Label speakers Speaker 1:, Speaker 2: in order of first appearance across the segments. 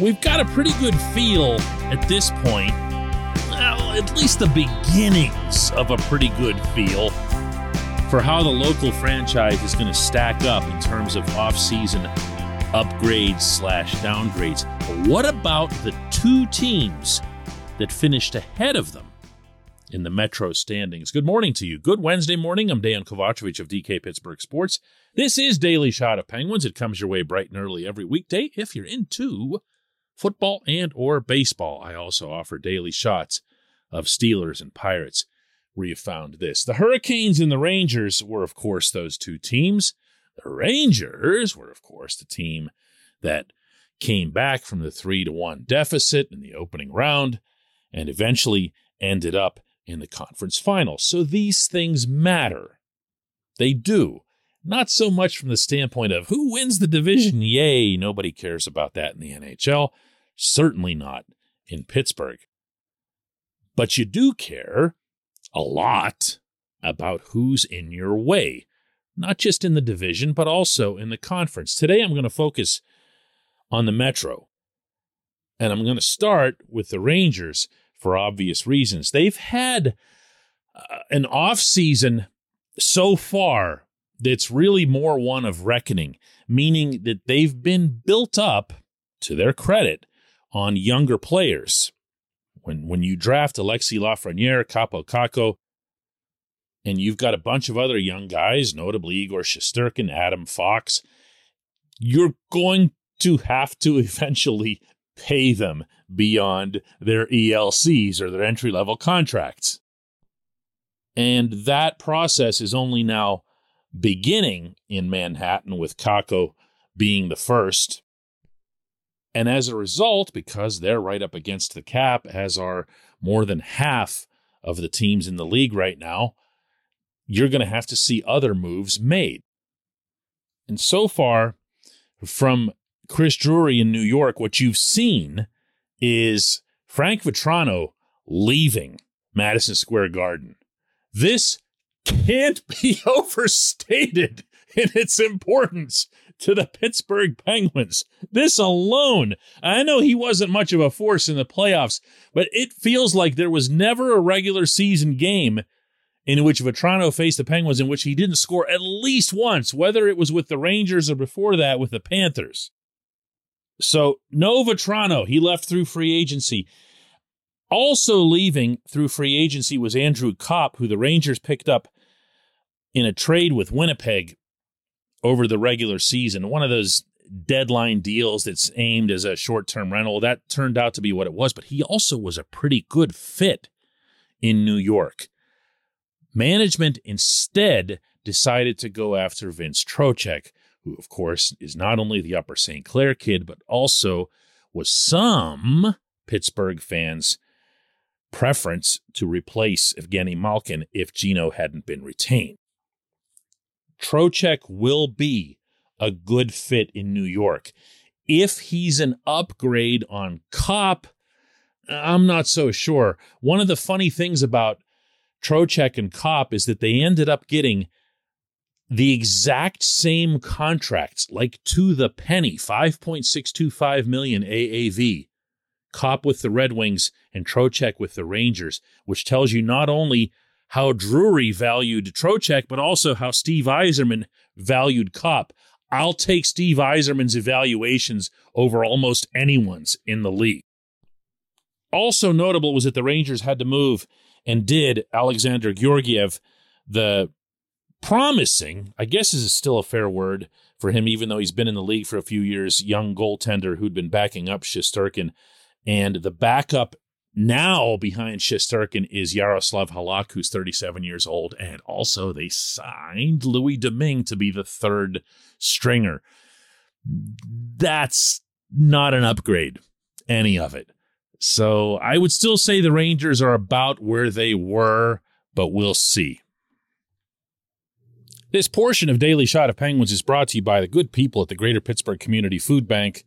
Speaker 1: We've got a pretty good feel at this point, well, at least the beginnings of a pretty good feel for how the local franchise is going to stack up in terms of off-season upgrades slash downgrades. What about the two teams that finished ahead of them in the Metro standings? Good morning to you. Good Wednesday morning. I'm Dan Kovacevic of DK Pittsburgh Sports. This is Daily Shot of Penguins. It comes your way bright and early every weekday if you're into football and or baseball. I also offer daily shots of Steelers and Pirates where you found this. The Hurricanes and the Rangers were, of course, those two teams. The Rangers were, of course, the team that came back from the three to one deficit in the opening round and eventually ended up in the conference final. So these things matter. They do. Not so much from the standpoint of who wins the division. Yay, nobody cares about that in the NHL. Certainly not in Pittsburgh. But you do care a lot about who's in your way, not just in the division, but also in the conference. Today, I'm going to focus on the Metro. And I'm going to start with the Rangers for obvious reasons. They've had uh, an off season so far that's really more one of reckoning, meaning that they've been built up, to their credit, on younger players. When when you draft Alexi Lafreniere, Kaapo Kakko, and you've got a bunch of other young guys, notably Igor Shesterkin, Adam Fox, you're going to have to eventually pay them beyond their ELCs or their entry level contracts. And that process is only now beginning in Manhattan with Kakko being the first. And as a result, because they're right up against the cap, as are more than half of the teams in the league right now, you're going to have to see other moves made. And so far, from Chris Drury in New York, what you've seen is Frank Vatrano leaving Madison Square Garden. This can't be overstated in its importance to the Pittsburgh Penguins. This alone, I know he wasn't much of a force in the playoffs, but it feels like there was never a regular season game in which Vatrano faced the Penguins in which he didn't score at least once, whether it was with the Rangers or before that with the Panthers. So, no Vatrano. He left through free agency. Also leaving through free agency was Andrew Copp, who the Rangers picked up in a trade with Winnipeg over the regular season. One of those deadline deals that's aimed as a short term rental. That turned out to be what it was, but he also was a pretty good fit in New York. Management instead decided to go after Vince Trocheck, who, of course, is not only the Upper St. Clair kid, but also was some Pittsburgh fans' preference to replace Evgeny Malkin if Gino hadn't been retained. Trocheck will be a good fit in New York. If he's an upgrade on Copp, I'm not so sure. One of the funny things about Trocheck and Copp is that they ended up getting the exact same contracts, like to the penny, 5.625 million AAV. Copp with the Red Wings and Trocheck with the Rangers, which tells you not only how Drury valued Trocheck, but also how Steve Yzerman valued Copp. I'll take Steve Yzerman's evaluations over almost anyone's in the league. Also notable was that the Rangers had to move and did Alexander Georgiev, the promising, I guess is still a fair word for him, even though he's been in the league for a few years, young goaltender who'd been backing up Shesterkin. And the backup now behind Shesterkin is Yaroslav Halak, who's 37 years old. And also they signed Louis Domingue to be the third stringer. That's not an upgrade, any of it. So I would still say the Rangers are about where they were, but we'll see. This portion of Daily Shot of Penguins is brought to you by the good people at the Greater Pittsburgh Community Food Bank,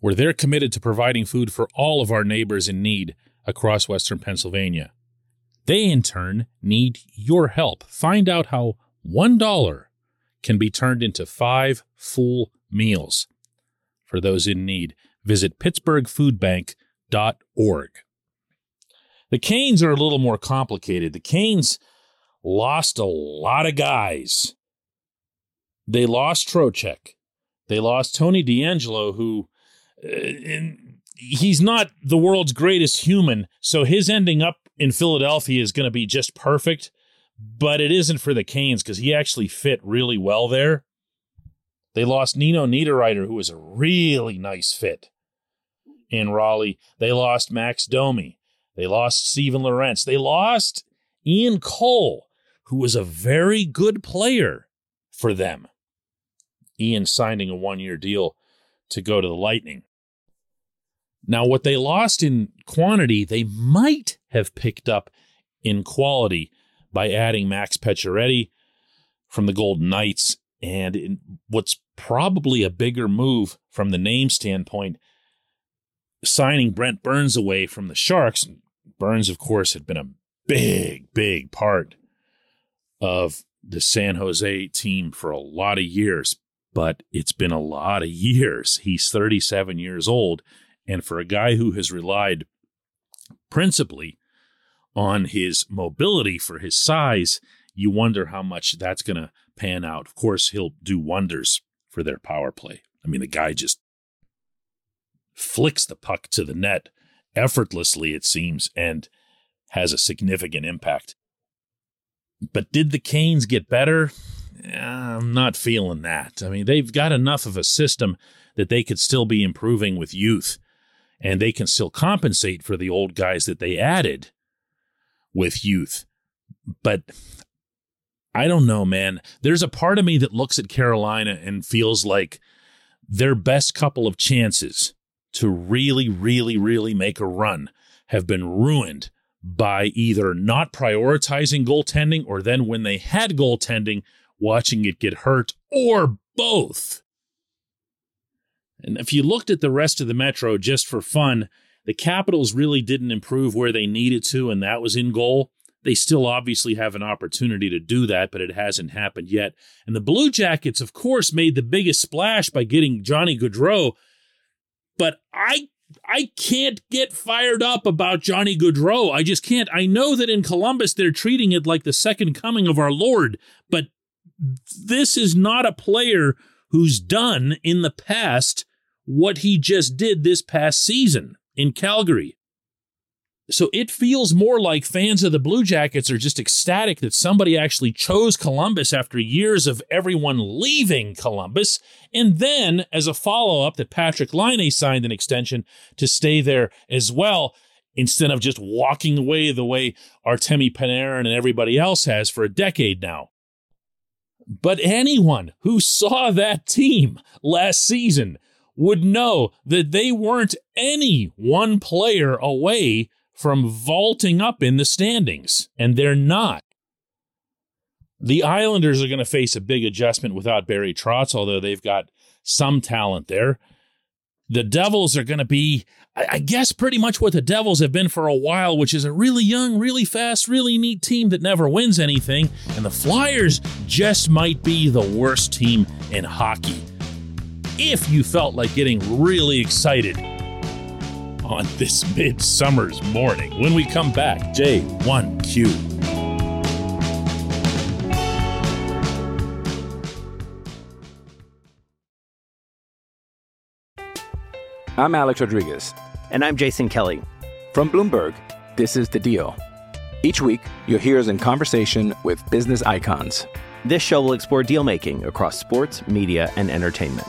Speaker 1: where they're committed to providing food for all of our neighbors in need across Western Pennsylvania. They, in turn, need your help. Find out how $1 can be turned into five full meals for those in need. Visit pittsburghfoodbank.org. The Canes are a little more complicated. The Canes lost a lot of guys. They lost Trocheck. They lost Tony DeAngelo, who Uh, he's not the world's greatest human, so his ending up in Philadelphia is going to be just perfect. But it isn't for the Canes because he actually fit really well there. They lost Nino Niederreiter, who was a really nice fit in Raleigh. They lost Max Domi. They lost Steven Lorentz. They lost Ian Cole, who was a very good player for them. Ian signing a one year deal to go to the Lightning. Now, what they lost in quantity, they might have picked up in quality by adding Max Pacioretty from the Golden Knights. And what's probably a bigger move from the name standpoint, signing Brent Burns away from the Sharks. Burns, of course, had been a big, big part of the San Jose team for a lot of years, but it's been a lot of years. He's 37 years old. And for a guy who has relied principally on his mobility for his size, you wonder how much that's going to pan out. Of course, he'll do wonders for their power play. I mean, the guy just flicks the puck to the net effortlessly, it seems, and has a significant impact. But did the Canes get better? I'm not feeling that. I mean, they've got enough of a system that they could still be improving with youth and they can still compensate for the old guys that they added with youth. But I don't know, man. There's a part of me that looks at Carolina and feels like their best couple of chances to really, really, really make a run have been ruined by either not prioritizing goaltending or then when they had goaltending, watching it get hurt, or both. And if you looked at the rest of the Metro just for fun, the Capitals really didn't improve where they needed to, and that was in goal. They still obviously have an opportunity to do that, but it hasn't happened yet. And the Blue Jackets, of course, made the biggest splash by getting Johnny Gaudreau. But I I can't get fired up about Johnny Gaudreau. I just can't. I know that in Columbus they're treating it like the second coming of our Lord, but this is not a player who's done in the past what he just did this past season in Calgary. So it feels more like fans of the Blue Jackets are just ecstatic that somebody actually chose Columbus after years of everyone leaving Columbus. And then, as a follow up, that Patrik Laine signed an extension to stay there as well, instead of just walking away the way Artemi Panarin and everybody else has for a decade now. But anyone who saw that team last season would know that they weren't any one player away from vaulting up in the standings, and they're not. The Islanders are going to face a big adjustment without Barry Trotz, although they've got some talent there. The Devils are going to be, I guess, pretty much what the Devils have been for a while, which is a really young, really fast, really neat team that never wins anything. And the Flyers just might be the worst team in hockey if you felt like getting really excited on this midsummer's morning. When we come back, J1Q.
Speaker 2: I'm Alex Rodriguez.
Speaker 3: And I'm Jason Kelly.
Speaker 2: From Bloomberg, this is The Deal. Each week, you'll hear us in conversation with business icons.
Speaker 3: This show will explore deal making across sports, media, and entertainment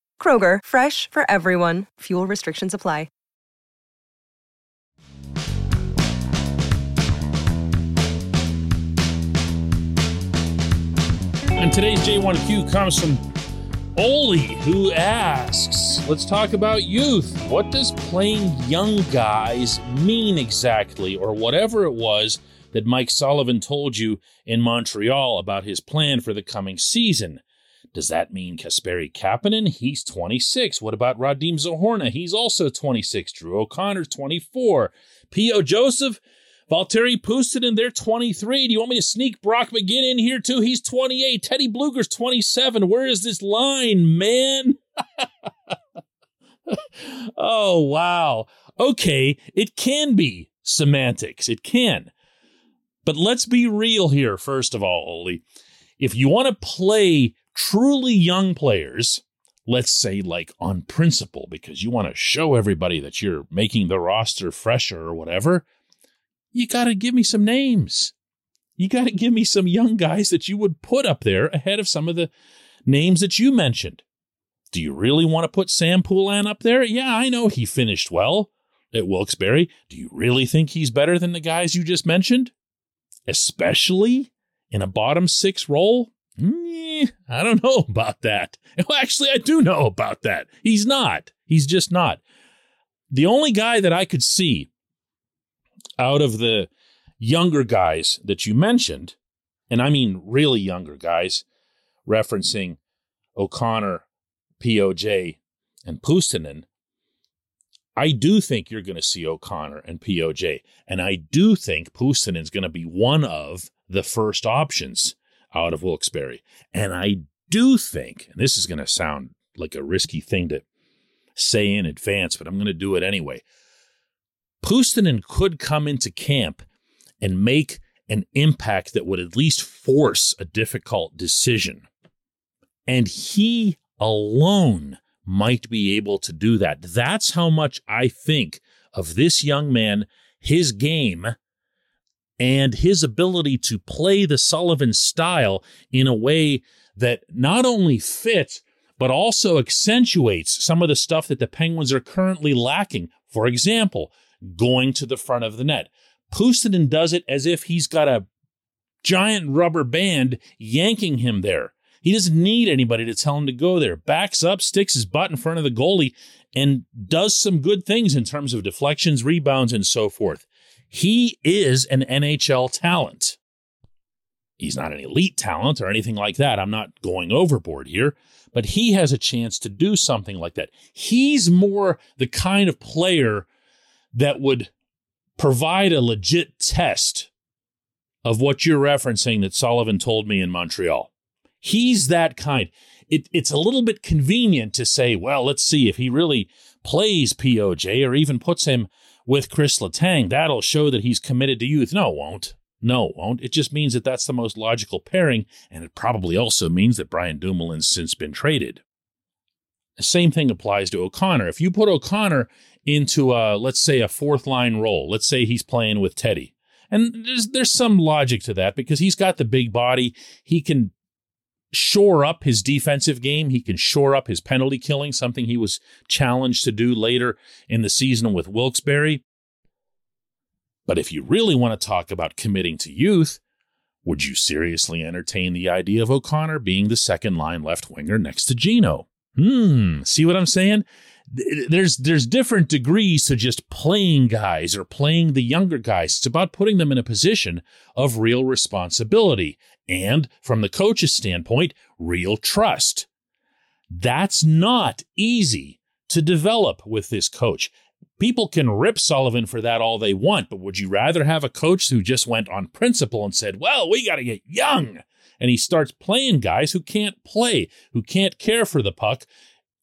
Speaker 4: Kroger, fresh for everyone. Fuel restrictions apply.
Speaker 1: And today's J1Q comes from Oli, who asks, let's talk about youth. What does playing young guys mean exactly, or whatever it was that Mike Sullivan told you in Montreal about his plan for the coming season? Does that mean Kasperi Kapanen? He's 26. What about Radim Zohorna? He's also 26. Drew O'Connor's 24. P.O. Joseph, Valtteri Puustinen, they're 23. Do you want me to sneak Brock McGinn in here too? He's 28. Teddy Blueger's 27. Where is this line, man? oh, wow. Okay, it can be semantics. It can. But let's be real here, first of all, Oli. If you want to play truly young players, let's say like on principle, because you want to show everybody that you're making the roster fresher or whatever, you got to give me some names. You got to give me some young guys that you would put up there ahead of some of the names that you mentioned. Do you really want to put Sam Poulin up there? Yeah, I know he finished well at Wilkes-Barre. Do you really think he's better than the guys you just mentioned? Especially in a bottom six role? Mm, I don't know about that. Well, actually, I do know about that. He's not. He's just not. The only guy that I could see out of the younger guys that you mentioned, and I mean really younger guys, referencing O'Connor, POJ, and Puustinen, I do think you're going to see O'Connor and POJ. And I do think Puustinen's going to be one of the first options out of Wilkes-Barre. And I do think, and this is going to sound like a risky thing to say in advance, but I'm going to do it anyway. Puustinen could come into camp and make an impact that would at least force a difficult decision. And he alone might be able to do that. That's how much I think of this young man, his game, and his ability to play the Sullivan style in a way that not only fits, but also accentuates some of the stuff that the Penguins are currently lacking. For example, going to the front of the net. Puustinen does it as if he's got a giant rubber band yanking him there. He doesn't need anybody to tell him to go there. Backs up, sticks his butt in front of the goalie, and does some good things in terms of deflections, rebounds, and so forth. He is an NHL talent. He's not an elite talent or anything like that. I'm not going overboard here, but he has a chance to do something like that. He's more the kind of player that would provide a legit test of what you're referencing that Sullivan told me in Montreal. He's that kind. It, it's a little bit convenient to say, well, let's see if he really plays POJ or even puts him with Chris Letang. That'll show that he's committed to youth. No, it won't. No, it won't. It just means that that's the most logical pairing, and it probably also means that Brian Dumoulin's since been traded. The same thing applies to O'Connor. If you put O'Connor into a, let's say, a fourth line role, let's say he's playing with Teddy, and there's there's some logic to that because he's got the big body. He can shore up his defensive game. He can shore up his penalty killing, something he was challenged to do later in the season with Wilkes-Barre. But if you really want to talk about committing to youth, would you seriously entertain the idea of O'Connor being the second line left winger next to Gino? Hmm, see what I'm saying? There's there's different degrees to just playing guys or playing the younger guys. It's about putting them in a position of real responsibility and from the coach's standpoint, real trust. That's not easy to develop with this coach. People can rip Sullivan for that all they want, but would you rather have a coach who just went on principle and said, well, we got to get young? And he starts playing guys who can't play, who can't care for the puck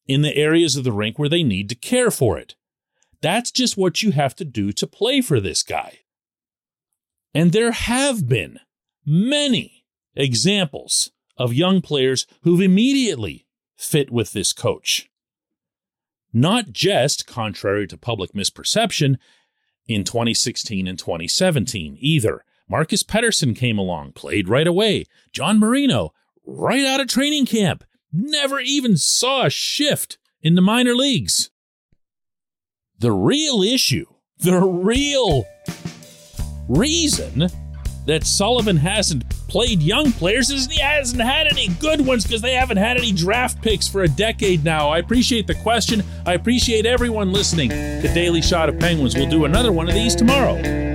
Speaker 1: in the areas of the rink where they need to care for it. That's just what you have to do to play for this guy. And there have been many examples of young players who've immediately fit with this coach not just contrary to public misperception in 2016 and 2017 either. Marcus Pettersson came along, played right away. John Marino, right out of training camp, never even saw a shift in the minor leagues. The real issue, the real reason that Sullivan hasn't played young players is he hasn't had any good ones because they haven't had any draft picks for a decade now. I appreciate the question. I appreciate everyone listening to Daily Shot of Penguins. We'll do another one of these tomorrow.